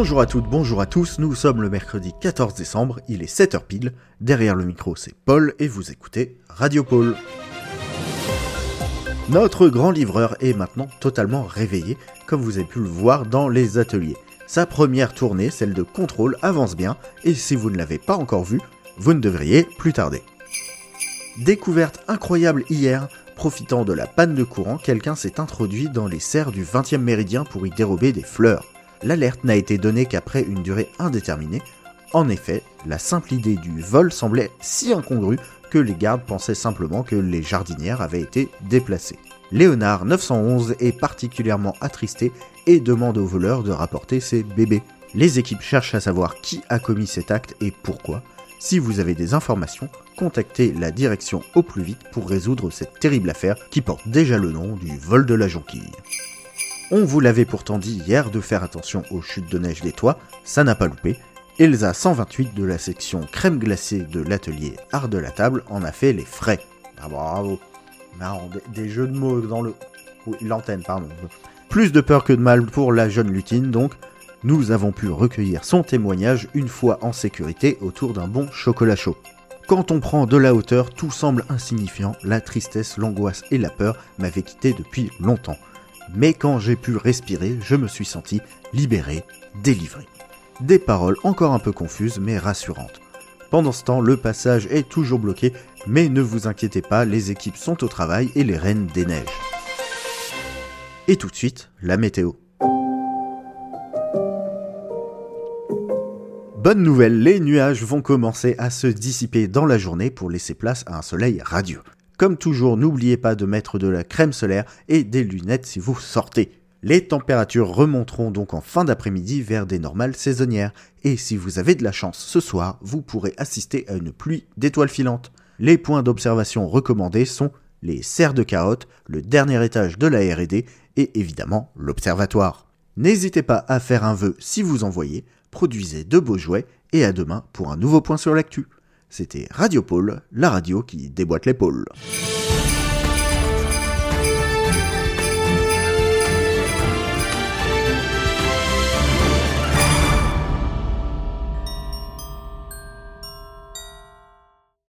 Bonjour à toutes, bonjour à tous, nous sommes le mercredi 14 décembre, il est 7h pile, derrière le micro c'est Paul et vous écoutez Radio Paul. Notre grand livreur est maintenant totalement réveillé, comme vous avez pu le voir dans les ateliers. Sa première tournée, celle de contrôle, avance bien, et si vous ne l'avez pas encore vue, vous ne devriez plus tarder. Découverte incroyable hier, profitant de la panne de courant, quelqu'un s'est introduit dans les serres du 20e méridien pour y dérober des fleurs l'alerte n'a été donnée qu'après une durée indéterminée. En effet, la simple idée du vol semblait si incongrue que les gardes pensaient simplement que les jardinières avaient été déplacées. Léonard 911 est particulièrement attristé et demande aux voleurs de rapporter ses bébés. Les équipes cherchent à savoir qui a commis cet acte et pourquoi. Si vous avez des informations, contactez la direction au plus vite pour résoudre cette terrible affaire qui porte déjà le nom du vol de la jonquille. On vous l'avait pourtant dit hier de faire attention aux chutes de neige des toits, ça n'a pas loupé. Elsa 128 de la section crème glacée de l'atelier Art de la table en a fait les frais. Ah bravo. Des, jeux de mots dans le... L'antenne, pardon. Plus de peur que de mal pour la jeune lutine, donc. Nous avons pu recueillir son témoignage une fois en sécurité autour d'un bon chocolat chaud. Quand on prend de la hauteur, tout semble insignifiant, la tristesse, l'angoisse et la peur m'avaient quitté depuis longtemps mais quand j'ai pu respirer, je me suis senti libéré, délivré. Des paroles encore un peu confuses mais rassurantes. Pendant ce temps, le passage est toujours bloqué, mais ne vous inquiétez pas, les équipes sont au travail et les reines des neiges. Et tout de suite, la météo. Bonne nouvelle, les nuages vont commencer à se dissiper dans la journée pour laisser place à un soleil radieux. Comme toujours, n'oubliez pas de mettre de la crème solaire et des lunettes si vous sortez. Les températures remonteront donc en fin d'après-midi vers des normales saisonnières, et si vous avez de la chance ce soir, vous pourrez assister à une pluie d'étoiles filantes. Les points d'observation recommandés sont les serres de carottes, le dernier étage de la RD et évidemment l'observatoire. N'hésitez pas à faire un vœu si vous en voyez, produisez de beaux jouets et à demain pour un nouveau point sur l'actu. C'était Radio Pôle, la radio qui déboîte l'épaule.